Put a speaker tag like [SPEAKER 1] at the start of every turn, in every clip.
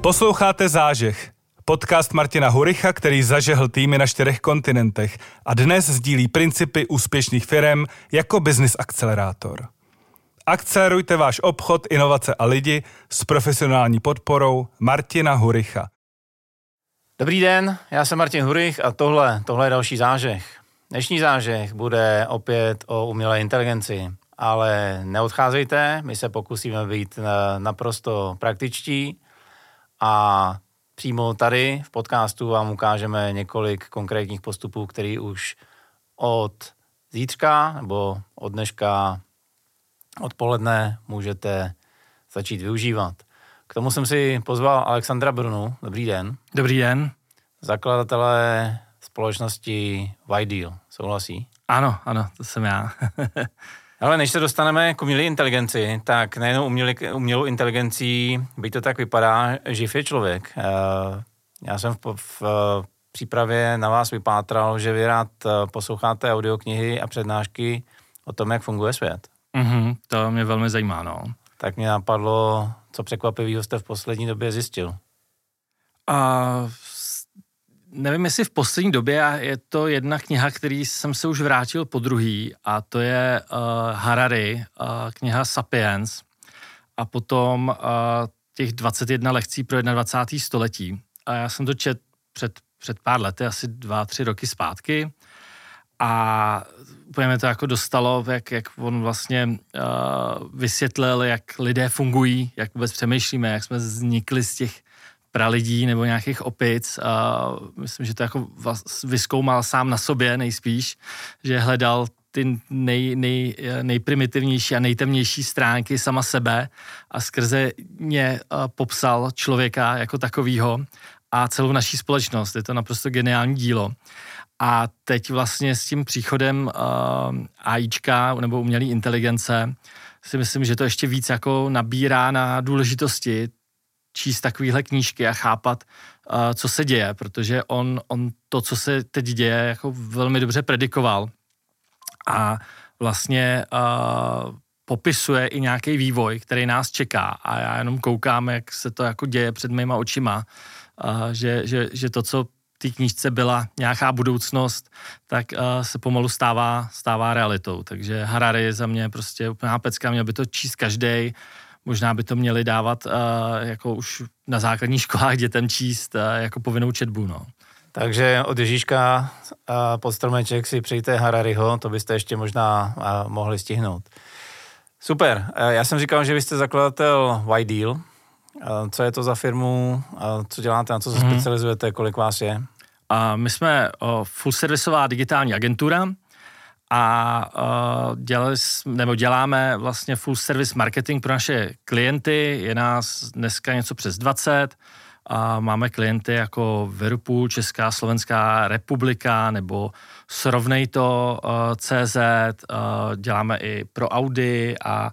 [SPEAKER 1] Posloucháte Zážeh, podcast Martina Huricha, který zažehl týmy na čtyřech kontinentech a dnes sdílí principy úspěšných firm jako business akcelerátor. Akcelerujte váš obchod, inovace a lidi s profesionální podporou Martina Huricha.
[SPEAKER 2] Dobrý den, já jsem Martin Hurich a tohle, tohle je další zážeh. Dnešní zážeh bude opět o umělé inteligenci, ale neodcházejte, my se pokusíme být naprosto praktičtí a přímo tady v podcastu vám ukážeme několik konkrétních postupů, který už od zítřka nebo od dneška odpoledne můžete začít využívat. K tomu jsem si pozval Alexandra Brunu. Dobrý den.
[SPEAKER 3] Dobrý den.
[SPEAKER 2] Zakladatele společnosti Ydeal. Souhlasí?
[SPEAKER 3] Ano, ano, to jsem já.
[SPEAKER 2] Ale než se dostaneme k umělé inteligenci, tak nejenom umělý, umělou inteligencí, byť to tak vypadá, živ je člověk. Eh, já jsem v, v přípravě na vás vypátral, že vy rád eh, posloucháte audioknihy a přednášky o tom, jak funguje svět.
[SPEAKER 3] Mm-hmm, to mě velmi zajímá, no.
[SPEAKER 2] Tak mě napadlo, co překvapivého jste v poslední době zjistil.
[SPEAKER 3] Uh, nevím, jestli v poslední době je to jedna kniha, který jsem se už vrátil po druhý a to je uh, Harari, uh, kniha Sapiens a potom uh, těch 21 lekcí pro 21. století. A já jsem to čet před, před pár lety, asi dva, tři roky zpátky a úplně to jako dostalo, jak, jak on vlastně uh, vysvětlil, jak lidé fungují, jak vůbec přemýšlíme, jak jsme vznikli z těch pralidí nebo nějakých opic. A myslím, že to jako vyskoumal sám na sobě nejspíš, že hledal ty nej, nej, nejprimitivnější a nejtemnější stránky sama sebe a skrze ně popsal člověka jako takovýho a celou naší společnost. Je to naprosto geniální dílo. A teď vlastně s tím příchodem uh, AIčka nebo umělé inteligence si myslím, že to ještě víc jako nabírá na důležitosti číst takovéhle knížky a chápat, uh, co se děje, protože on, on to, co se teď děje, jako velmi dobře predikoval a vlastně uh, popisuje i nějaký vývoj, který nás čeká a já jenom koukám, jak se to jako děje před mýma očima, uh, že, že, že to, co té knížce byla nějaká budoucnost, tak uh, se pomalu stává, stává realitou. Takže Harari je za mě prostě úplná pecka, měl by to číst každý. Možná by to měli dávat uh, jako už na základních školách dětem číst uh, jako povinnou četbu. No.
[SPEAKER 2] Takže od Ježíška uh, pod stromeček si přejte Harariho, to byste ještě možná uh, mohli stihnout. Super, uh, já jsem říkal, že vy jste zakladatel Y-Deal, co je to za firmu, co děláte, na co se mm-hmm. specializujete, kolik vás je?
[SPEAKER 3] A my jsme full servisová digitální agentura a dělali, nebo děláme vlastně full service marketing pro naše klienty. Je nás dneska něco přes 20 a máme klienty jako Whirlpool, Česká Slovenská republika nebo Srovnej to CZ, děláme i pro Audi a uh,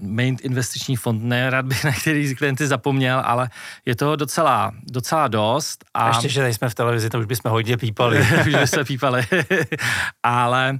[SPEAKER 3] main investiční fond, ne, rád bych na který klienty zapomněl, ale je to docela, docela dost.
[SPEAKER 2] A ještě, že nejsme v televizi, to už bychom hodně pípali.
[SPEAKER 3] už bychom pípali. ale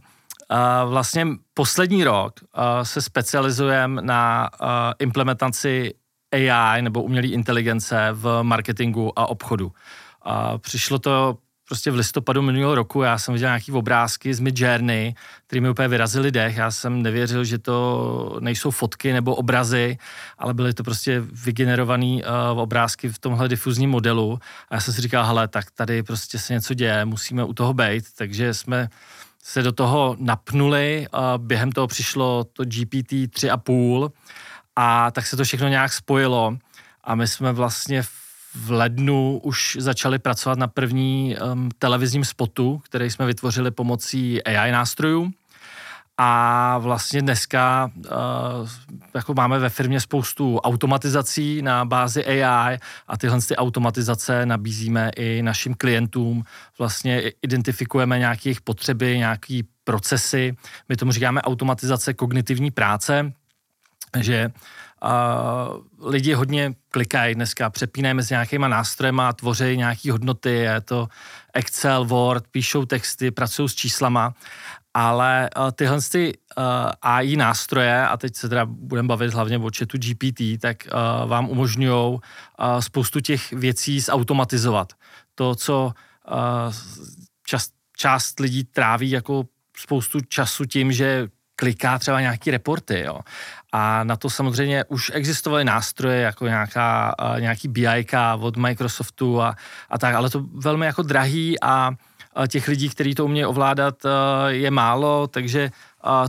[SPEAKER 3] uh, vlastně poslední rok uh, se specializujeme na uh, implementaci AI nebo umělé inteligence v marketingu a obchodu. Uh, přišlo to prostě v listopadu minulého roku já jsem viděl nějaký obrázky z Midjourney, který mi úplně vyrazili dech. Já jsem nevěřil, že to nejsou fotky nebo obrazy, ale byly to prostě vygenerované uh, obrázky v tomhle difuzním modelu. A já jsem si říkal, hele, tak tady prostě se něco děje, musíme u toho být. Takže jsme se do toho napnuli, a během toho přišlo to GPT 3,5 a tak se to všechno nějak spojilo a my jsme vlastně v v lednu už začali pracovat na první um, televizním spotu, který jsme vytvořili pomocí AI nástrojů. A vlastně dneska uh, jako máme ve firmě spoustu automatizací na bázi AI a tyhle ty automatizace nabízíme i našim klientům. Vlastně identifikujeme nějaké jejich potřeby, nějaké procesy. My tomu říkáme automatizace kognitivní práce, že Uh, lidi hodně klikají dneska, přepínají mezi nějakýma nástrojema, tvoří nějaké hodnoty, je to Excel, Word, píšou texty, pracují s číslama ale uh, tyhle ty uh, AI nástroje, a teď se teda budeme bavit hlavně o chatu GPT, tak uh, vám umožňují uh, spoustu těch věcí zautomatizovat. To, co uh, čas, část lidí tráví jako spoustu času tím, že kliká třeba nějaký reporty, jo. A na to samozřejmě už existovaly nástroje, jako nějaká, nějaký BI od Microsoftu a, a tak, ale to velmi jako drahý a těch lidí, kteří to umějí ovládat, je málo, takže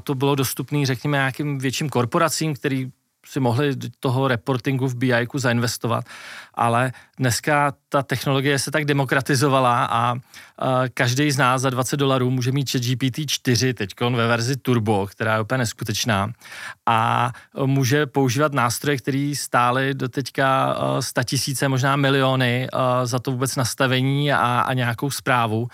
[SPEAKER 3] to bylo dostupné, řekněme, nějakým větším korporacím, který si mohli do toho reportingu v BI zainvestovat, ale dneska ta technologie se tak demokratizovala a, každý z nás za 20 dolarů může mít chat GPT 4 teď ve verzi Turbo, která je úplně neskutečná a může používat nástroje, které stály do teďka 100 tisíce, možná miliony za to vůbec nastavení a, a nějakou zprávu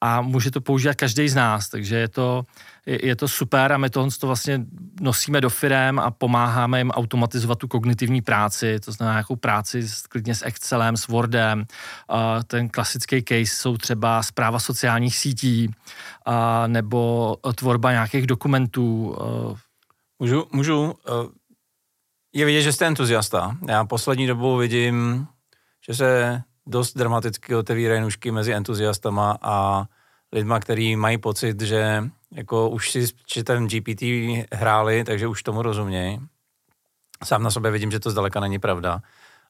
[SPEAKER 3] a může to používat každý z nás, takže je to, je, je to super a my tohle to vlastně nosíme do firem a pomáháme jim automatizovat tu kognitivní práci, to znamená nějakou práci s, klidně s Excelem, s Wordem. Uh, ten klasický case jsou třeba zpráva sociálních sítí uh, nebo tvorba nějakých dokumentů.
[SPEAKER 2] Můžu, můžu. Je vidět, že jste entuziasta. Já poslední dobou vidím, že se dost dramaticky otevírají nůžky mezi entuziastama a lidma, kteří mají pocit, že jako už si s čitem GPT hráli, takže už tomu rozumějí. Sám na sobě vidím, že to zdaleka není pravda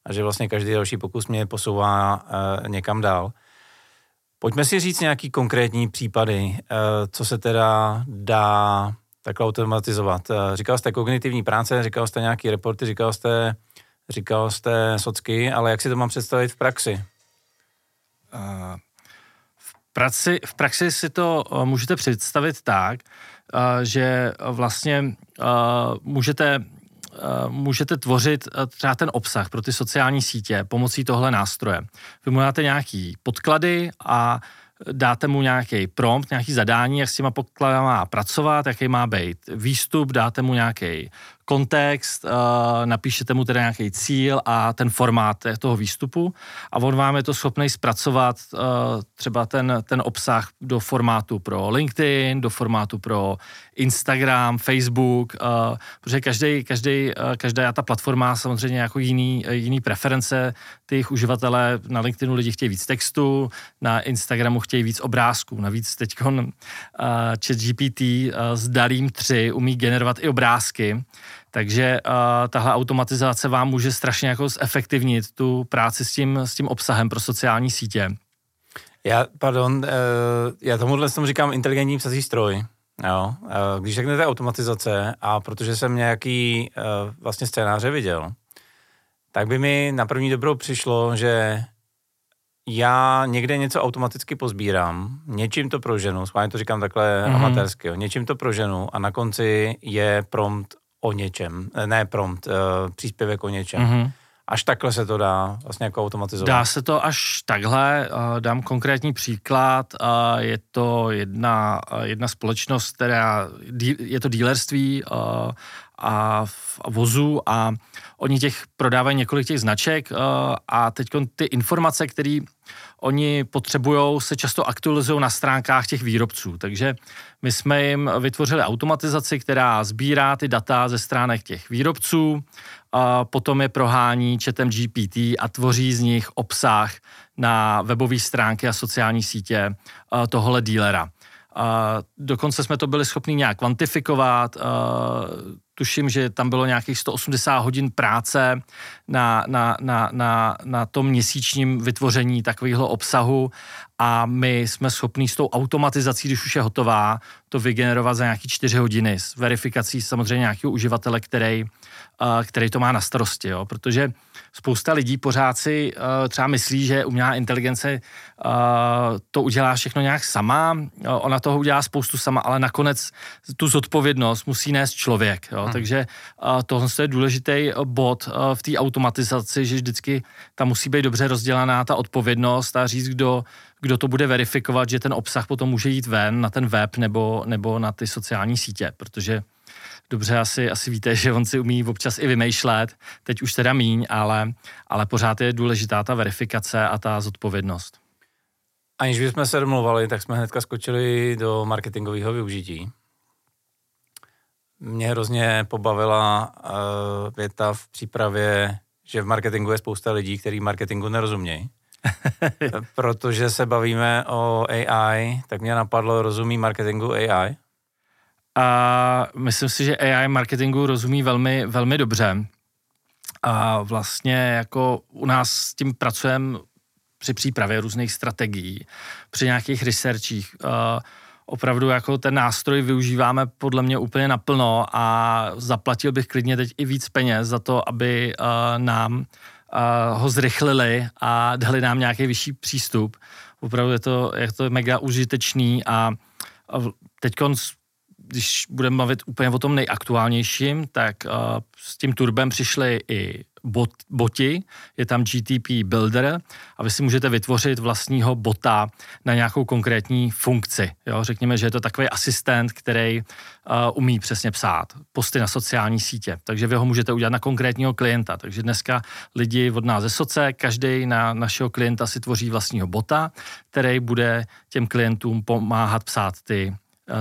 [SPEAKER 2] a že vlastně každý další pokus mě posouvá uh, někam dál. Pojďme si říct nějaký konkrétní případy, uh, co se teda dá takhle automatizovat. Uh, říkal jste kognitivní práce, říkal jste nějaký reporty, říkal jste, říkal jste socky, ale jak si to mám představit v praxi? Uh,
[SPEAKER 3] praxi, v praxi si to uh, můžete představit tak, uh, že vlastně můžete můžete tvořit třeba ten obsah pro ty sociální sítě pomocí tohle nástroje. Vy mu dáte nějaký podklady a dáte mu nějaký prompt, nějaký zadání, jak s těma podkladama má pracovat, jaký má být výstup, dáte mu nějaký kontext, uh, napíšete mu teda nějaký cíl a ten formát toho výstupu a on vám je to schopný zpracovat uh, třeba ten, ten obsah do formátu pro LinkedIn, do formátu pro Instagram, Facebook, uh, protože každý, každý, každá ta platforma má samozřejmě jako jiný, jiný preference, ty jejich uživatelé na LinkedInu lidi chtějí víc textu, na Instagramu chtějí víc obrázků, navíc teď uh, chat GPT uh, s Dalim 3 umí generovat i obrázky, takže uh, tahle automatizace vám může strašně jako zefektivnit tu práci s tím, s tím obsahem pro sociální sítě.
[SPEAKER 2] Já, pardon, uh, já tomuhle tomu říkám inteligentní psací stroj. Jo, uh, když řeknete automatizace a protože jsem nějaký uh, vlastně scénáře viděl, tak by mi na první dobrou přišlo, že já někde něco automaticky pozbírám, něčím to proženu, schválně to říkám takhle mm-hmm. amatérsky, něčím to proženu a na konci je prompt o něčem, ne prompt, uh, příspěvek o něčem. Mm-hmm. Až takhle se to dá vlastně jako automatizovat.
[SPEAKER 3] Dá se to až takhle. Uh, dám konkrétní příklad. Uh, je to jedna, uh, jedna společnost, která je to dílerství a v vozu a oni těch prodávají několik těch značek a teď ty informace, které oni potřebují, se často aktualizují na stránkách těch výrobců. Takže my jsme jim vytvořili automatizaci, která sbírá ty data ze stránek těch výrobců, a potom je prohání chatem GPT a tvoří z nich obsah na webové stránky a sociální sítě tohohle dílera. A dokonce jsme to byli schopni nějak kvantifikovat. Tuším, že tam bylo nějakých 180 hodin práce na, na, na, na, na tom měsíčním vytvoření takového obsahu a my jsme schopni s tou automatizací, když už je hotová, to vygenerovat za nějaký 4 hodiny s verifikací samozřejmě nějakého uživatele, který který to má na starosti, jo? protože spousta lidí pořád si uh, třeba myslí, že umělá inteligence uh, to udělá všechno nějak sama, ona toho udělá spoustu sama, ale nakonec tu zodpovědnost musí nést člověk, jo? Hmm. takže tohle je důležitý bod v té automatizaci, že vždycky tam musí být dobře rozdělaná ta odpovědnost a říct, kdo, kdo to bude verifikovat, že ten obsah potom může jít ven na ten web nebo, nebo na ty sociální sítě, protože dobře asi, asi víte, že on si umí občas i vymýšlet, teď už teda míň, ale, ale pořád je důležitá ta verifikace a ta zodpovědnost.
[SPEAKER 2] Aniž bychom se domluvali, tak jsme hnedka skočili do marketingového využití. Mě hrozně pobavila uh, věta v přípravě, že v marketingu je spousta lidí, kteří marketingu nerozumějí. Protože se bavíme o AI, tak mě napadlo, rozumí marketingu AI?
[SPEAKER 3] A myslím si, že AI marketingu rozumí velmi, velmi dobře. A vlastně jako u nás s tím pracujeme při přípravě různých strategií, při nějakých researchích. Uh, opravdu jako ten nástroj využíváme podle mě úplně naplno a zaplatil bych klidně teď i víc peněz za to, aby nám ho zrychlili a dali nám nějaký vyšší přístup. Opravdu je to, je to mega užitečný a, a teď když budeme mluvit úplně o tom nejaktuálnějším, tak uh, s tím turbem přišli i bot, boti, je tam GTP Builder a vy si můžete vytvořit vlastního bota na nějakou konkrétní funkci. Jo? Řekněme, že je to takový asistent, který uh, umí přesně psát posty na sociální sítě, takže vy ho můžete udělat na konkrétního klienta. Takže dneska lidi od nás ze soce, každý na našeho klienta si tvoří vlastního bota, který bude těm klientům pomáhat psát ty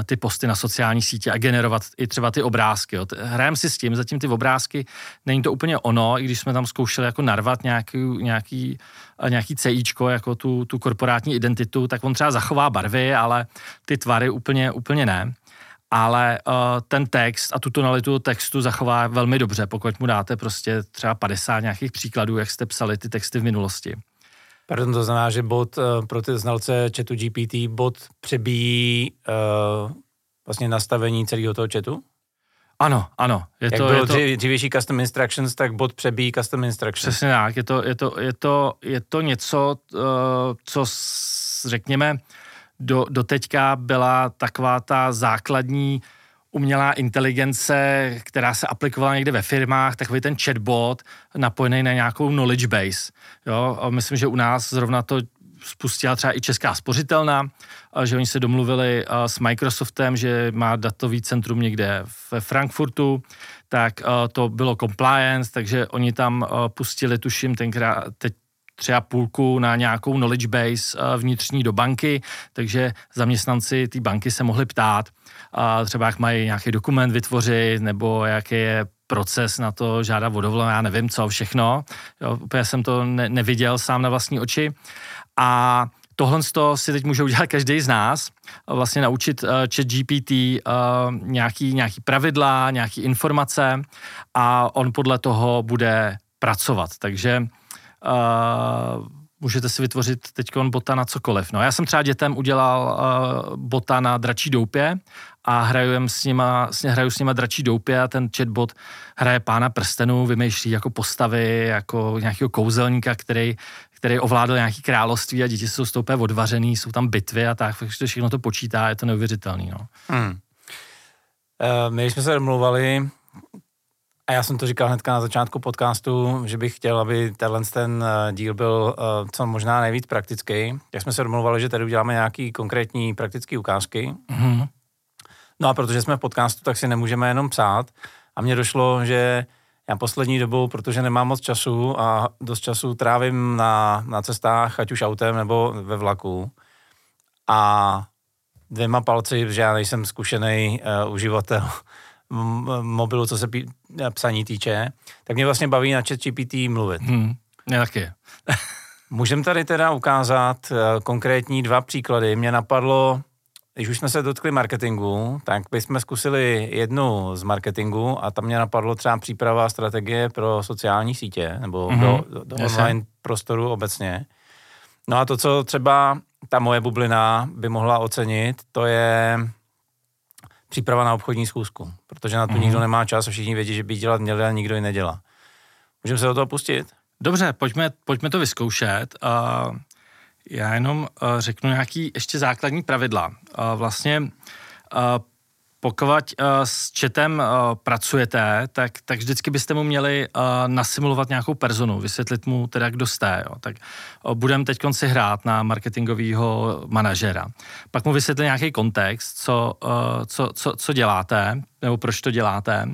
[SPEAKER 3] ty posty na sociální sítě a generovat i třeba ty obrázky. Hrajem si s tím, zatím ty obrázky, není to úplně ono, i když jsme tam zkoušeli jako narvat nějaký, nějaký, eh, nějaký CIčko, jako tu, tu korporátní identitu, tak on třeba zachová barvy, ale ty tvary úplně, úplně ne ale uh, ten text a tu tonalitu textu zachová velmi dobře, pokud mu dáte prostě třeba 50 nějakých příkladů, jak jste psali ty texty v minulosti.
[SPEAKER 2] Pardon, to znamená, že bot uh, pro ty znalce chatu GPT, bot přebíjí uh, vlastně nastavení celého toho chatu?
[SPEAKER 3] Ano, ano.
[SPEAKER 2] Je Jak to, bylo je to, dřívější custom instructions, tak bot přebíjí custom instructions.
[SPEAKER 3] Přesně tak. Je to, je to, je to, je to něco, uh, co řekněme, do, do teďka byla taková ta základní uh, umělá inteligence, která se aplikovala někde ve firmách, takový ten chatbot napojený na nějakou knowledge base. Jo? A myslím, že u nás zrovna to spustila třeba i Česká spořitelna, že oni se domluvili s Microsoftem, že má datový centrum někde ve Frankfurtu, tak to bylo compliance, takže oni tam pustili, tuším, tenkrát, teď třeba půlku na nějakou knowledge base vnitřní do banky, takže zaměstnanci té banky se mohli ptát, třeba jak mají nějaký dokument vytvořit, nebo jaký je proces na to žádat o dovolené, já nevím co, všechno. Jo, úplně jsem to ne, neviděl sám na vlastní oči. A tohle si teď může udělat každý z nás, vlastně naučit uh, chat GPT uh, nějaký, nějaký pravidla, nějaký informace a on podle toho bude pracovat. Takže uh, můžete si vytvořit teď bota na cokoliv. No, já jsem třeba dětem udělal uh, bota na dračí doupě a hraju s nima, hraju s nima dračí doupě a ten chatbot hraje pána prstenů, vymýšlí jako postavy, jako nějakého kouzelníka, který, který ovládl nějaký království a děti jsou stoupé odvařený, jsou tam bitvy a tak, takže všechno to počítá, je to neuvěřitelný. No. Hmm.
[SPEAKER 2] Uh, my jsme se domluvali, a já jsem to říkal hnedka na začátku podcastu, že bych chtěl, aby tenhle ten eh, díl byl uh, co možná nejvíc praktický. Jak jsme se domluvali, že tady uděláme nějaký konkrétní praktické ukázky. Mm-hmm. No a protože jsme v podcastu, tak si nemůžeme jenom psát. A mně došlo, že já poslední dobou, protože nemám moc času a dost času trávím na, na cestách, ať už autem nebo ve vlaku. A dvěma palci, že já nejsem zkušený uh, uživatel mobilu, co se pí, psaní týče, tak mě vlastně baví na chat GPT mluvit. Hmm,
[SPEAKER 3] mě taky.
[SPEAKER 2] Můžeme tady teda ukázat uh, konkrétní dva příklady. Mě napadlo, když už jsme se dotkli marketingu, tak bychom zkusili jednu z marketingu a tam mě napadlo třeba příprava strategie pro sociální sítě nebo mm-hmm. do, do, do online prostoru obecně. No a to, co třeba ta moje bublina by mohla ocenit, to je příprava na obchodní schůzku, protože na to mm-hmm. nikdo nemá čas a všichni vědí, že by dělat měli a nikdo ji nedělá. Můžeme se do toho pustit?
[SPEAKER 3] Dobře, pojďme, pojďme to vyzkoušet. Uh, já jenom uh, řeknu nějaký ještě základní pravidla. Uh, vlastně uh, pokud uh, s četem uh, pracujete, tak, tak vždycky byste mu měli uh, nasimulovat nějakou personu, vysvětlit mu teda, kdo jste. Jo. Tak uh, budeme teď si hrát na marketingového manažera. Pak mu vysvětlit nějaký kontext, co, uh, co, co, co děláte, nebo proč to děláte.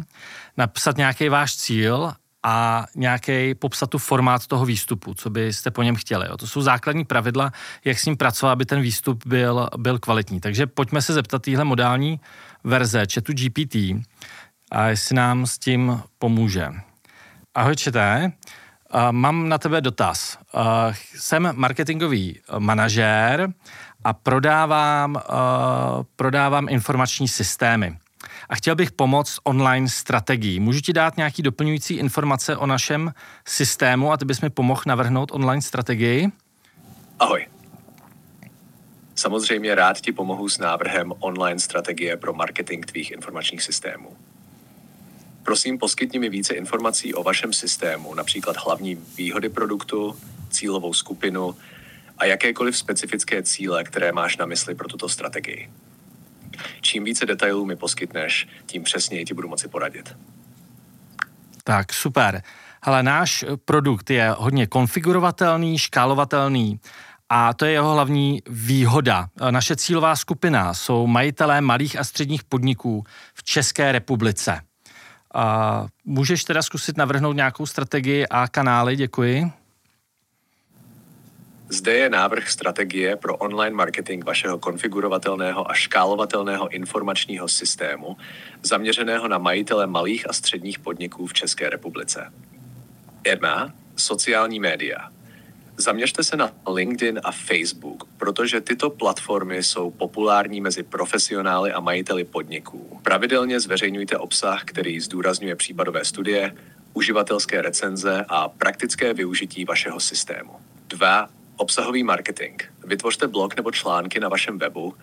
[SPEAKER 3] Napsat nějaký váš cíl a nějaký popsat tu formát toho výstupu, co byste po něm chtěli. Jo. To jsou základní pravidla, jak s ním pracovat, aby ten výstup byl, byl kvalitní. Takže pojďme se zeptat téhle modální verze chatu GPT, a jestli nám s tím pomůže. Ahoj četé, mám na tebe dotaz. Jsem marketingový manažér a prodávám, prodávám informační systémy a chtěl bych pomoct online strategii. Můžu ti dát nějaký doplňující informace o našem systému a ty bys mi pomohl navrhnout online strategii?
[SPEAKER 4] Ahoj. Samozřejmě rád ti pomohu s návrhem online strategie pro marketing tvých informačních systémů. Prosím, poskytni mi více informací o vašem systému, například hlavní výhody produktu, cílovou skupinu a jakékoliv specifické cíle, které máš na mysli pro tuto strategii. Čím více detailů mi poskytneš, tím přesněji ti budu moci poradit.
[SPEAKER 3] Tak, super. Ale náš produkt je hodně konfigurovatelný, škálovatelný a to je jeho hlavní výhoda. Naše cílová skupina jsou majitelé malých a středních podniků v České republice. A můžeš teda zkusit navrhnout nějakou strategii a kanály? Děkuji.
[SPEAKER 4] Zde je návrh strategie pro online marketing vašeho konfigurovatelného a škálovatelného informačního systému, zaměřeného na majitele malých a středních podniků v České republice. 1. Sociální média. Zaměřte se na LinkedIn a Facebook, protože tyto platformy jsou populární mezi profesionály a majiteli podniků. Pravidelně zveřejňujte obsah, který zdůrazňuje případové studie, uživatelské recenze a praktické využití vašeho systému. 2. Obsahový marketing. Vytvořte blog nebo články na vašem webu,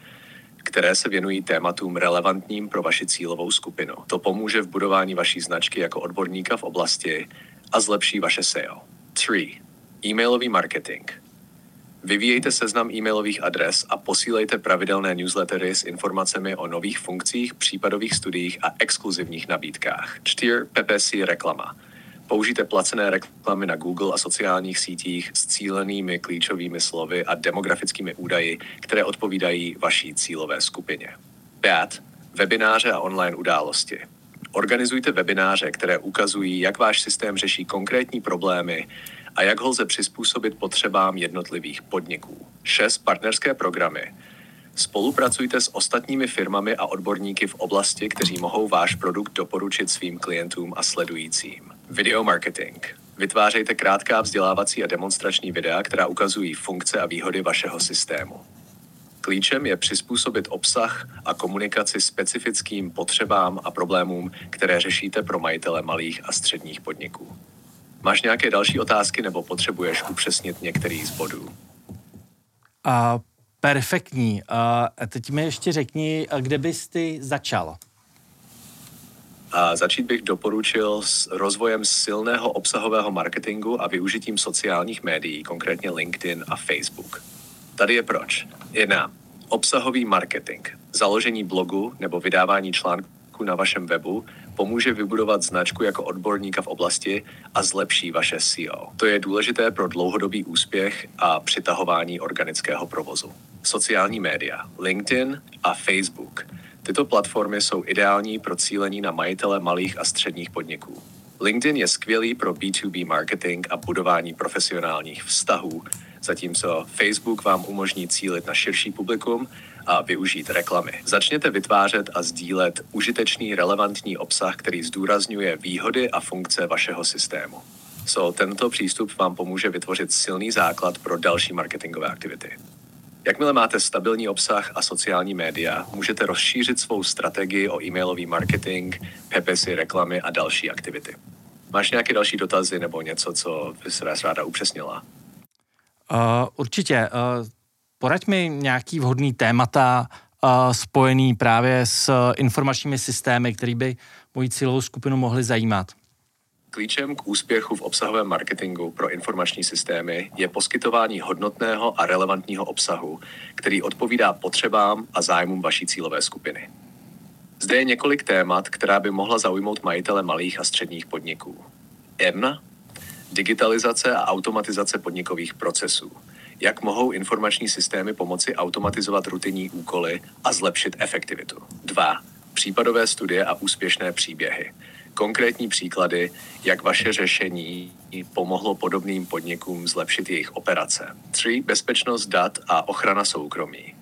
[SPEAKER 4] které se věnují tématům relevantním pro vaši cílovou skupinu. To pomůže v budování vaší značky jako odborníka v oblasti a zlepší vaše SEO. 3. E-mailový marketing. Vyvíjejte seznam e-mailových adres a posílejte pravidelné newslettery s informacemi o nových funkcích, případových studiích a exkluzivních nabídkách. 4. PPC reklama. Použijte placené reklamy na Google a sociálních sítích s cílenými klíčovými slovy a demografickými údaji, které odpovídají vaší cílové skupině. 5. Webináře a online události. Organizujte webináře, které ukazují, jak váš systém řeší konkrétní problémy a jak ho lze přizpůsobit potřebám jednotlivých podniků. 6. Partnerské programy. Spolupracujte s ostatními firmami a odborníky v oblasti, kteří mohou váš produkt doporučit svým klientům a sledujícím. Video marketing. Vytvářejte krátká vzdělávací a demonstrační videa, která ukazují funkce a výhody vašeho systému. Klíčem je přizpůsobit obsah a komunikaci specifickým potřebám a problémům, které řešíte pro majitele malých a středních podniků. Máš nějaké další otázky nebo potřebuješ upřesnit některý z bodů?
[SPEAKER 3] A perfektní. A teď mi ještě řekni, kde bys ty začal?
[SPEAKER 4] A začít bych doporučil s rozvojem silného obsahového marketingu a využitím sociálních médií, konkrétně LinkedIn a Facebook. Tady je proč. Jedna. Obsahový marketing. Založení blogu nebo vydávání článku na vašem webu pomůže vybudovat značku jako odborníka v oblasti a zlepší vaše SEO. To je důležité pro dlouhodobý úspěch a přitahování organického provozu. Sociální média, LinkedIn a Facebook – Tyto platformy jsou ideální pro cílení na majitele malých a středních podniků. LinkedIn je skvělý pro B2B marketing a budování profesionálních vztahů, zatímco Facebook vám umožní cílit na širší publikum a využít reklamy. Začněte vytvářet a sdílet užitečný relevantní obsah, který zdůrazňuje výhody a funkce vašeho systému. So, tento přístup vám pomůže vytvořit silný základ pro další marketingové aktivity. Jakmile máte stabilní obsah a sociální média, můžete rozšířit svou strategii o e-mailový marketing, PPC reklamy a další aktivity. Máš nějaké další dotazy nebo něco, co bys ráda upřesnila?
[SPEAKER 3] Uh, určitě. Uh, poraď mi nějaký vhodný témata uh, spojený právě s informačními systémy, který by moji cílovou skupinu mohly zajímat.
[SPEAKER 4] Klíčem k úspěchu v obsahovém marketingu pro informační systémy je poskytování hodnotného a relevantního obsahu, který odpovídá potřebám a zájmům vaší cílové skupiny. Zde je několik témat, která by mohla zaujmout majitele malých a středních podniků. 1. Digitalizace a automatizace podnikových procesů. Jak mohou informační systémy pomoci automatizovat rutinní úkoly a zlepšit efektivitu? 2. Případové studie a úspěšné příběhy konkrétní příklady, jak vaše řešení pomohlo podobným podnikům zlepšit jejich operace. 3. Bezpečnost dat a ochrana soukromí.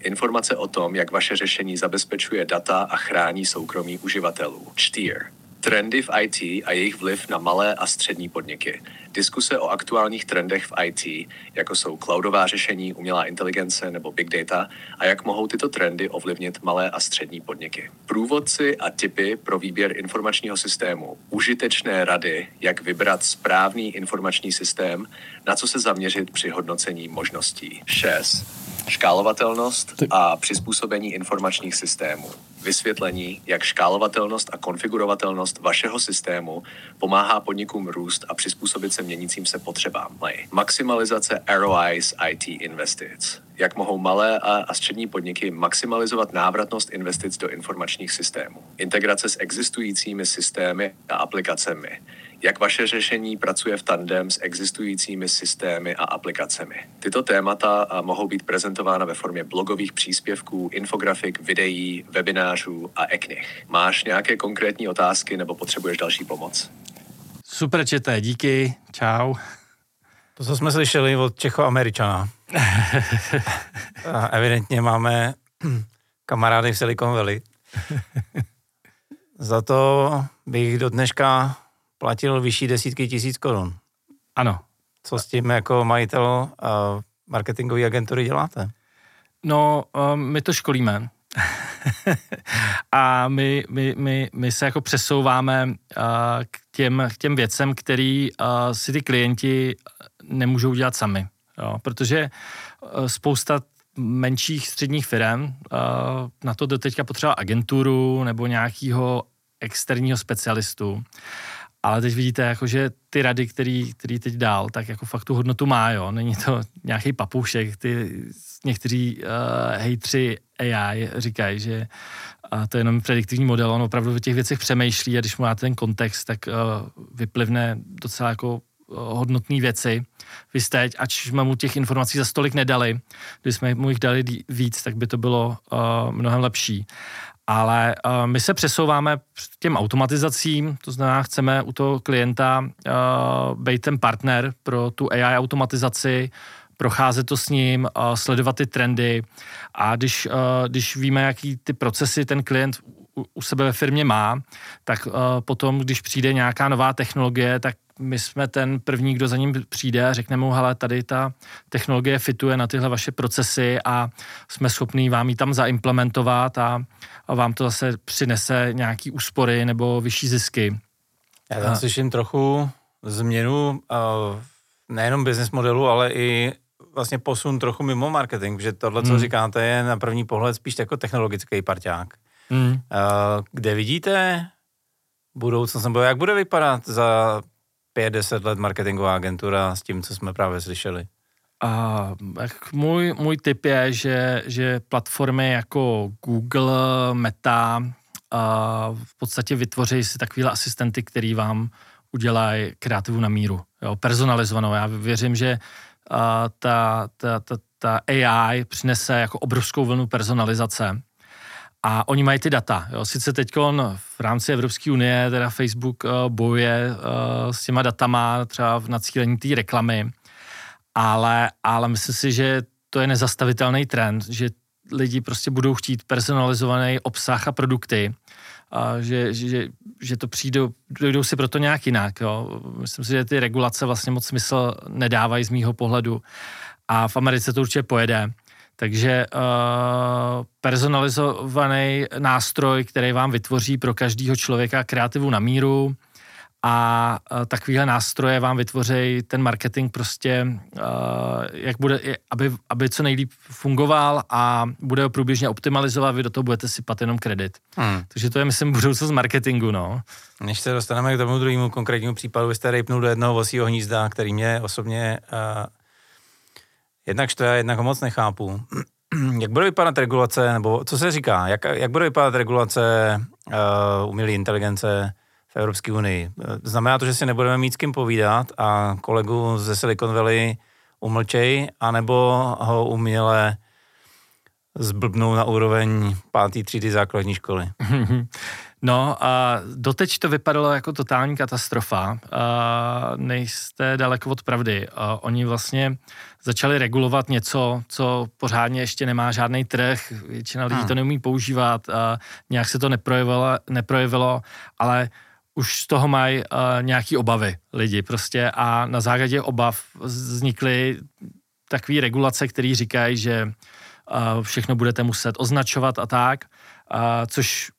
[SPEAKER 4] Informace o tom, jak vaše řešení zabezpečuje data a chrání soukromí uživatelů. 4. Trendy v IT a jejich vliv na malé a střední podniky. Diskuse o aktuálních trendech v IT, jako jsou cloudová řešení, umělá inteligence nebo big data, a jak mohou tyto trendy ovlivnit malé a střední podniky. Průvodci a typy pro výběr informačního systému. Užitečné rady, jak vybrat správný informační systém, na co se zaměřit při hodnocení možností. 6. Škálovatelnost a přizpůsobení informačních systémů. Vysvětlení, jak škálovatelnost a konfigurovatelnost vašeho systému pomáhá podnikům růst a přizpůsobit se měnícím se potřebám. Maximalizace ROIs IT investic. Jak mohou malé a, a střední podniky maximalizovat návratnost investic do informačních systémů. Integrace s existujícími systémy a aplikacemi jak vaše řešení pracuje v tandem s existujícími systémy a aplikacemi. Tyto témata mohou být prezentována ve formě blogových příspěvků, infografik, videí, webinářů a e-knih. Máš nějaké konkrétní otázky nebo potřebuješ další pomoc?
[SPEAKER 3] Super čete, díky, čau.
[SPEAKER 2] To, co jsme slyšeli od Čecho-Američana. evidentně máme kamarády v Silicon Valley. Za to bych do dneška platil vyšší desítky tisíc korun.
[SPEAKER 3] Ano.
[SPEAKER 2] Co s tím jako majitel marketingové agentury děláte?
[SPEAKER 3] No, um, my to školíme. a my, my, my, my se jako přesouváme uh, k, těm, k těm věcem, který uh, si ty klienti nemůžou dělat sami. Jo? Protože uh, spousta menších středních firm na to do teďka potřeba agenturu nebo nějakého externího specialistu. Ale teď vidíte, jako, že ty rady, který, který teď dál, tak jako fakt tu hodnotu má, jo. Není to nějaký papoušek. Ty, někteří uh, hejtři AI říkají, že uh, to je jenom prediktivní model, on opravdu o těch věcech přemýšlí a když mu máte ten kontext, tak uh, vyplivne docela jako hodnotné věci. Vy jste ač jsme mu těch informací za stolik nedali, když jsme mu jich dali víc, tak by to bylo uh, mnohem lepší. Ale uh, my se přesouváme těm automatizacím, to znamená, chceme u toho klienta uh, být ten partner pro tu AI automatizaci, procházet to s ním, uh, sledovat ty trendy. A když, uh, když víme, jaký ty procesy ten klient u, u sebe ve firmě má, tak uh, potom, když přijde nějaká nová technologie, tak my jsme ten první, kdo za ním přijde a řekne mu, hele, tady ta technologie fituje na tyhle vaše procesy a jsme schopní vám ji tam zaimplementovat a, a vám to zase přinese nějaký úspory nebo vyšší zisky.
[SPEAKER 2] Já tam a... slyším trochu změnu uh, nejenom business modelu, ale i vlastně posun trochu mimo marketing, že tohle, co hmm. říkáte, je na první pohled spíš jako technologický parťák. Uh, kde vidíte budoucnost, nebo jak bude vypadat za 5-10 let marketingová agentura s tím, co jsme právě slyšeli?
[SPEAKER 3] A můj, můj tip je, že, že platformy jako Google, Meta a v podstatě vytvoří si takovýhle asistenty, který vám udělají kreativu na míru, jo, personalizovanou. Já věřím, že a, ta, ta, ta, ta AI přinese jako obrovskou vlnu personalizace a oni mají ty data. Jo. Sice teď v rámci Evropské unie, teda Facebook uh, bojuje uh, s těma datama, třeba v nacílení té reklamy, ale, ale myslím si, že to je nezastavitelný trend, že lidi prostě budou chtít personalizovaný obsah a produkty, a že, že, že to přijdou, dojdou si proto nějak jinak. Jo. Myslím si, že ty regulace vlastně moc smysl nedávají z mýho pohledu a v Americe to určitě pojede. Takže uh, personalizovaný nástroj, který vám vytvoří pro každého člověka kreativu na míru a uh, takovýhle nástroje vám vytvoří ten marketing prostě, uh, jak bude, aby, aby co nejlíp fungoval a bude ho průběžně optimalizovat, vy do toho budete sypat jenom kredit. Hmm. Takže to je, myslím, budoucnost marketingu, no.
[SPEAKER 2] Než se dostaneme k tomu druhému konkrétnímu případu, vy jste rejpnul do jednoho vosího hnízda, který mě osobně uh, jednak štve, jednak ho moc nechápu. jak bude vypadat regulace, nebo co se říká, jak, jak bude vypadat regulace uh, umělé inteligence v Evropské unii? Znamená to, že si nebudeme mít s kým povídat a kolegu ze Silicon Valley umlčej, anebo ho uměle zblbnou na úroveň pátý třídy základní školy?
[SPEAKER 3] No a doteď to vypadalo jako totální katastrofa. A nejste daleko od pravdy. A oni vlastně začali regulovat něco, co pořádně ještě nemá žádný trh. Většina lidí hmm. to neumí používat. A nějak se to neprojevilo, neprojevilo ale už z toho mají uh, nějaký obavy lidi prostě a na základě obav vznikly takové regulace, které říkají, že uh, všechno budete muset označovat a tak, uh, což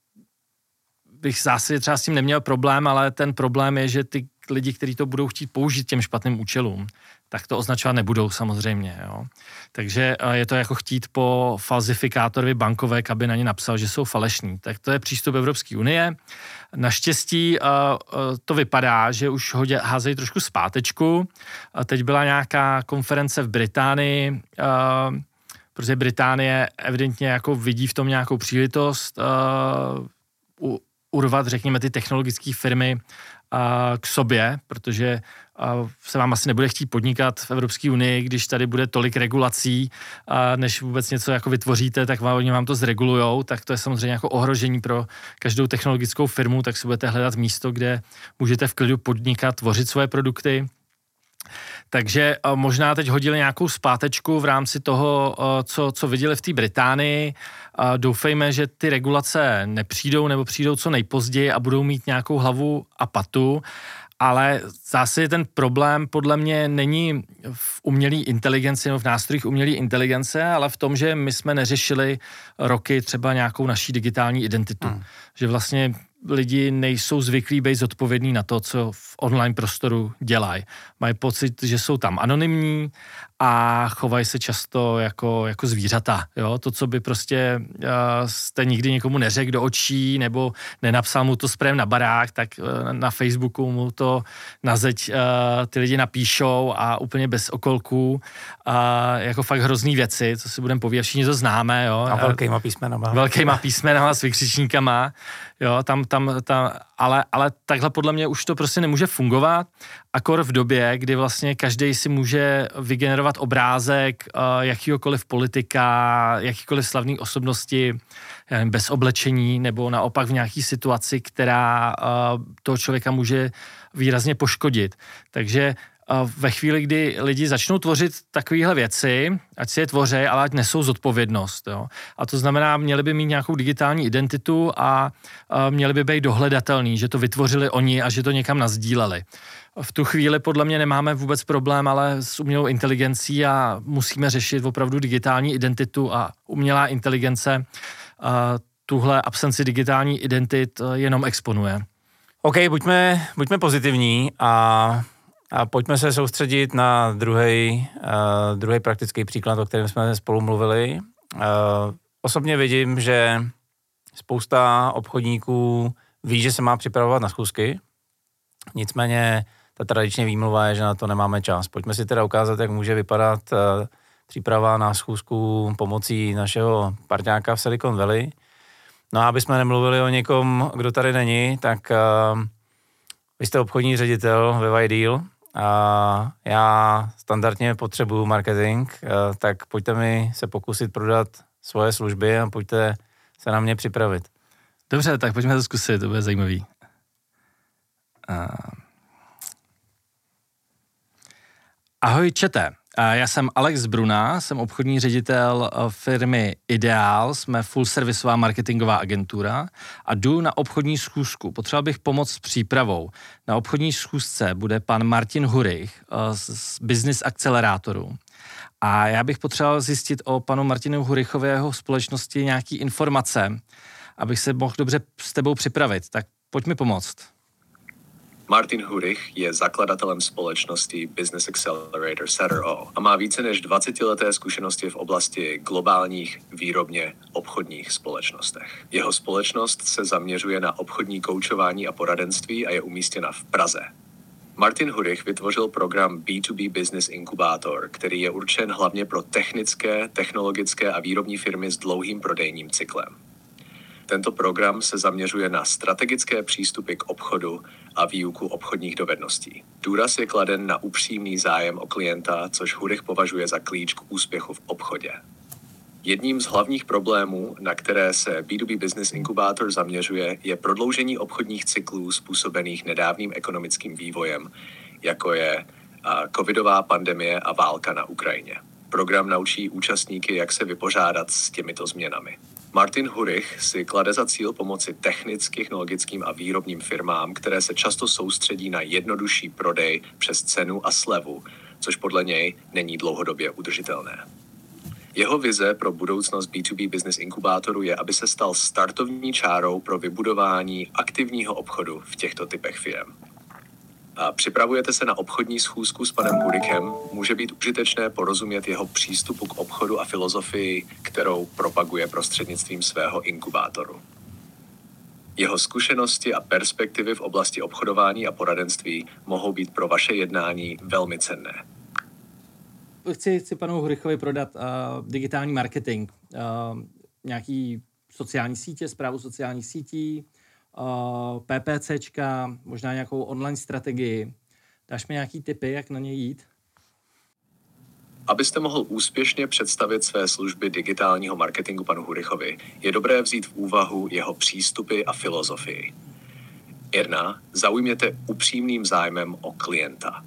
[SPEAKER 3] bych zase třeba s tím neměl problém, ale ten problém je, že ty lidi, kteří to budou chtít použít těm špatným účelům, tak to označovat nebudou samozřejmě. Jo. Takže je to jako chtít po falzifikátorovi bankové, aby na ně napsal, že jsou falešní. Tak to je přístup Evropské unie. Naštěstí to vypadá, že už ho házejí trošku zpátečku. Teď byla nějaká konference v Británii, protože Británie evidentně jako vidí v tom nějakou příležitost urvat, řekněme, ty technologické firmy k sobě, protože se vám asi nebude chtít podnikat v Evropské unii, když tady bude tolik regulací, než vůbec něco jako vytvoříte, tak vám, oni vám to zregulujou, tak to je samozřejmě jako ohrožení pro každou technologickou firmu, tak si budete hledat místo, kde můžete v klidu podnikat, tvořit svoje produkty, takže možná teď hodili nějakou zpátečku v rámci toho, co, co viděli v té Británii. Doufejme, že ty regulace nepřijdou nebo přijdou co nejpozději a budou mít nějakou hlavu a patu ale zase ten problém podle mě není v umělé inteligenci nebo v nástrojích umělé inteligence, ale v tom, že my jsme neřešili roky třeba nějakou naší digitální identitu. Hmm. Že vlastně lidi nejsou zvyklí být zodpovědní na to, co v online prostoru dělají. Mají pocit, že jsou tam anonymní a chovají se často jako, jako zvířata. Jo? To, co by prostě uh, jste nikdy nikomu neřekl do očí nebo nenapsal mu to sprém na barák, tak uh, na Facebooku mu to na zeď uh, ty lidi napíšou a úplně bez okolků. Uh, jako fakt hrozný věci, co si budeme povědět, všichni to známe. Jo?
[SPEAKER 2] A velkýma písmenama.
[SPEAKER 3] Velkýma písmenama s vykřičníkama. Jo, tam, tam, tam, ale, ale takhle podle mě už to prostě nemůže fungovat, akor v době, kdy vlastně každý si může vygenerovat obrázek uh, jakýkoliv politika, jakýkoliv slavný osobnosti, nevím, bez oblečení, nebo naopak v nějaký situaci, která uh, toho člověka může výrazně poškodit. Takže ve chvíli, kdy lidi začnou tvořit takovéhle věci, ať si je tvoří, ale ať nesou zodpovědnost. Jo. A to znamená, měli by mít nějakou digitální identitu a, a měli by být dohledatelný, že to vytvořili oni a že to někam nazdíleli. V tu chvíli podle mě nemáme vůbec problém, ale s umělou inteligencí a musíme řešit opravdu digitální identitu a umělá inteligence a tuhle absenci digitální identit jenom exponuje.
[SPEAKER 2] OK, buďme, buďme pozitivní a a pojďme se soustředit na druhý, uh, druhý praktický příklad, o kterém jsme spolu mluvili. Uh, osobně vidím, že spousta obchodníků ví, že se má připravovat na schůzky, nicméně ta tradiční výmluva je, že na to nemáme čas. Pojďme si teda ukázat, jak může vypadat uh, příprava na schůzku pomocí našeho partňáka v Silicon Valley. No a aby jsme nemluvili o někom, kdo tady není, tak uh, vy jste obchodní ředitel ve Videal, já standardně potřebuju marketing, eh, tak pojďte mi se pokusit prodat svoje služby a pojďte se na mě připravit.
[SPEAKER 3] Dobře, tak pojďme to zkusit, to bude zajímavý. Ahoj, čete. Já jsem Alex Bruna, jsem obchodní ředitel eh, firmy Ideál, jsme full servisová marketingová agentura a jdu na obchodní schůzku. Potřeboval bych pomoc s přípravou. Na obchodní schůzce bude pan Martin Hurich eh, z Business Accelerátoru. A já bych potřeboval zjistit o panu Martinu Hurichovi jeho společnosti nějaký informace, abych se mohl dobře s tebou připravit. Tak pojď mi pomoct.
[SPEAKER 4] Martin Hurich je zakladatelem společnosti Business Accelerator CRO a má více než 20 leté zkušenosti v oblasti globálních výrobně obchodních společnostech. Jeho společnost se zaměřuje na obchodní koučování a poradenství a je umístěna v Praze. Martin Hurich vytvořil program B2B Business Incubator, který je určen hlavně pro technické, technologické a výrobní firmy s dlouhým prodejním cyklem. Tento program se zaměřuje na strategické přístupy k obchodu a výuku obchodních dovedností. Důraz je kladen na upřímný zájem o klienta, což Hurich považuje za klíč k úspěchu v obchodě. Jedním z hlavních problémů, na které se B2B Business Incubator zaměřuje, je prodloužení obchodních cyklů způsobených nedávným ekonomickým vývojem, jako je covidová pandemie a válka na Ukrajině. Program naučí účastníky, jak se vypořádat s těmito změnami. Martin Hurich si klade za cíl pomoci technickým, technologickým a výrobním firmám, které se často soustředí na jednodušší prodej přes cenu a slevu, což podle něj není dlouhodobě udržitelné. Jeho vize pro budoucnost B2B business inkubátoru je, aby se stal startovní čárou pro vybudování aktivního obchodu v těchto typech firm. Připravujete se na obchodní schůzku s panem Hurikem, může být užitečné porozumět jeho přístupu k obchodu a filozofii, kterou propaguje prostřednictvím svého inkubátoru. Jeho zkušenosti a perspektivy v oblasti obchodování a poradenství mohou být pro vaše jednání velmi cenné.
[SPEAKER 3] Chci, chci panu Hurichovi prodat uh, digitální marketing, uh, nějaký sociální sítě, zprávu sociálních sítí, PPCčka, možná nějakou online strategii. Dáš mi nějaký tipy, jak na ně jít?
[SPEAKER 4] Abyste mohl úspěšně představit své služby digitálního marketingu panu Hurichovi, je dobré vzít v úvahu jeho přístupy a filozofii. Jedna, zaujměte upřímným zájmem o klienta.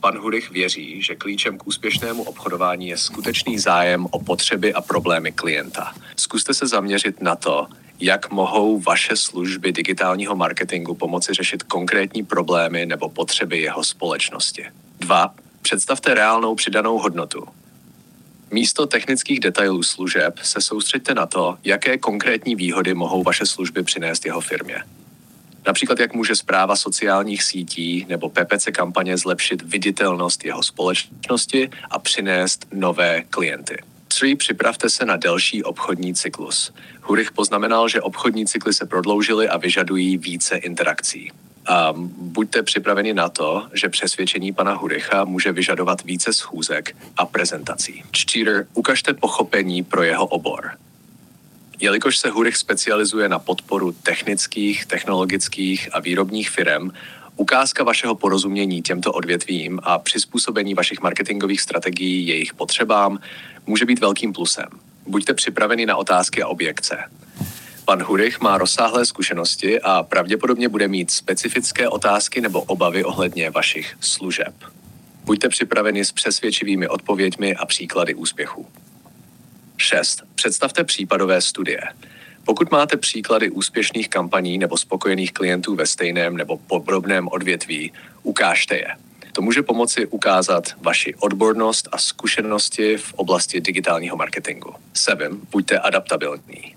[SPEAKER 4] Pan Hurich věří, že klíčem k úspěšnému obchodování je skutečný zájem o potřeby a problémy klienta. Zkuste se zaměřit na to, jak mohou vaše služby digitálního marketingu pomoci řešit konkrétní problémy nebo potřeby jeho společnosti. 2. Představte reálnou přidanou hodnotu. Místo technických detailů služeb se soustřeďte na to, jaké konkrétní výhody mohou vaše služby přinést jeho firmě. Například jak může zpráva sociálních sítí nebo PPC kampaně zlepšit viditelnost jeho společnosti a přinést nové klienty. 3. Připravte se na delší obchodní cyklus. Hurich poznamenal, že obchodní cykly se prodloužily a vyžadují více interakcí. A buďte připraveni na to, že přesvědčení pana Huricha může vyžadovat více schůzek a prezentací. 4. Ukažte pochopení pro jeho obor. Jelikož se Hurich specializuje na podporu technických, technologických a výrobních firm, ukázka vašeho porozumění těmto odvětvím a přizpůsobení vašich marketingových strategií jejich potřebám může být velkým plusem. Buďte připraveni na otázky a objekce. Pan Hurich má rozsáhlé zkušenosti a pravděpodobně bude mít specifické otázky nebo obavy ohledně vašich služeb. Buďte připraveni s přesvědčivými odpověďmi a příklady úspěchu. 6. Představte případové studie. Pokud máte příklady úspěšných kampaní nebo spokojených klientů ve stejném nebo podobném odvětví, ukážte je. To může pomoci ukázat vaši odbornost a zkušenosti v oblasti digitálního marketingu. 7. Buďte adaptabilní.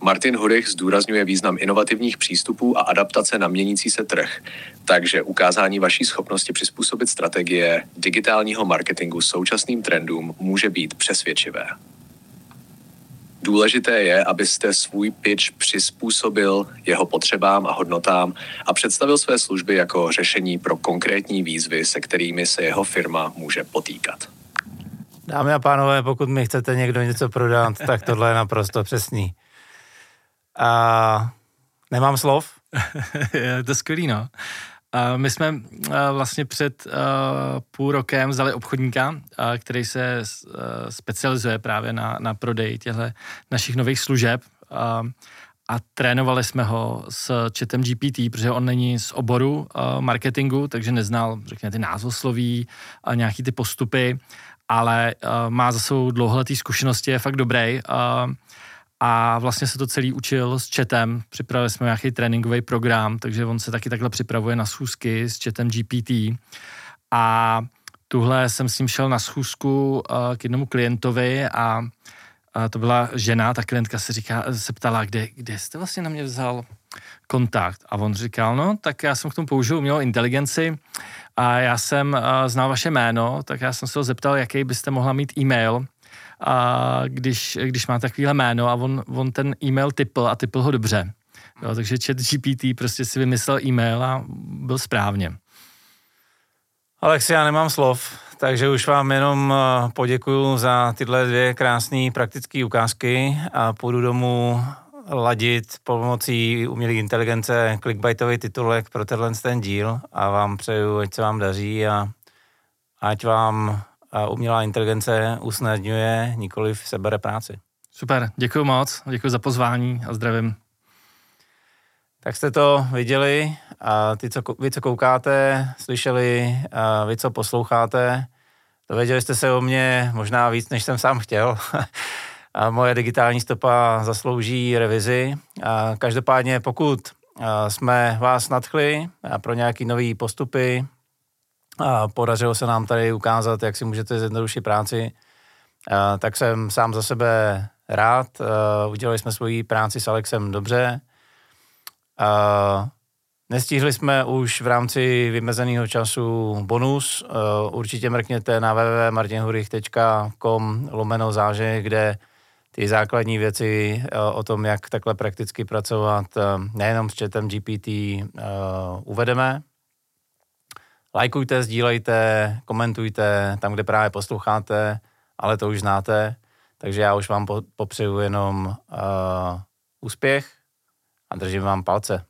[SPEAKER 4] Martin Hurich zdůrazňuje význam inovativních přístupů a adaptace na měnící se trh, takže ukázání vaší schopnosti přizpůsobit strategie digitálního marketingu současným trendům může být přesvědčivé. Důležité je, abyste svůj pitch přizpůsobil jeho potřebám a hodnotám a představil své služby jako řešení pro konkrétní výzvy, se kterými se jeho firma může potýkat.
[SPEAKER 2] Dámy a pánové, pokud mi chcete někdo něco prodat, tak tohle je naprosto přesný. A nemám slov.
[SPEAKER 3] je to skvělý, no. My jsme vlastně před půl rokem vzali obchodníka, který se specializuje právě na, na prodej těchto našich nových služeb. A trénovali jsme ho s chatem GPT, protože on není z oboru marketingu, takže neznal, řekněme, ty názvosloví a nějaký ty postupy, ale má za sebou dlouholetý zkušenosti, je fakt dobrý a vlastně se to celý učil s chatem, připravili jsme nějaký tréninkový program, takže on se taky takhle připravuje na schůzky s chatem GPT a tuhle jsem s ním šel na schůzku uh, k jednomu klientovi a uh, to byla žena, ta klientka se, říká, se ptala, kde, kde jste vlastně na mě vzal kontakt? A on říkal, no tak já jsem k tomu použil umělou inteligenci a já jsem uh, znal vaše jméno, tak já jsem se ho zeptal, jaký byste mohla mít e-mail a když, když má takovýhle jméno a on, on ten e-mail typl a typl ho dobře. Jo, takže chat GPT prostě si vymyslel e-mail a byl správně.
[SPEAKER 2] Alexi, já nemám slov, takže už vám jenom eh, poděkuju za tyhle dvě krásné praktické ukázky a půjdu domů ladit pomocí umělé inteligence clickbaitový titulek pro tenhle ten díl a vám přeju, ať se vám daří a ať vám a umělá inteligence usnadňuje, nikoli sebere práci.
[SPEAKER 3] Super, děkuji moc, děkuji za pozvání a zdravím.
[SPEAKER 2] Tak jste to viděli a ty, co, vy, co koukáte, slyšeli, a vy, co posloucháte, dověděli jste se o mě možná víc, než jsem sám chtěl. a moje digitální stopa zaslouží revizi. A každopádně, pokud jsme vás nadchli pro nějaké nové postupy, a podařilo se nám tady ukázat, jak si můžete zjednodušit práci, tak jsem sám za sebe rád. Udělali jsme svoji práci s Alexem dobře. Nestihli jsme už v rámci vymezeného času bonus. Určitě mrkněte na www.martinhurich.com lomeno záže, kde ty základní věci o tom, jak takhle prakticky pracovat nejenom s chatem GPT uvedeme. Lajkujte, sdílejte, komentujte tam, kde právě posloucháte, ale to už znáte. Takže já už vám popřeju jenom uh, úspěch a držím vám palce.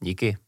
[SPEAKER 2] Díky.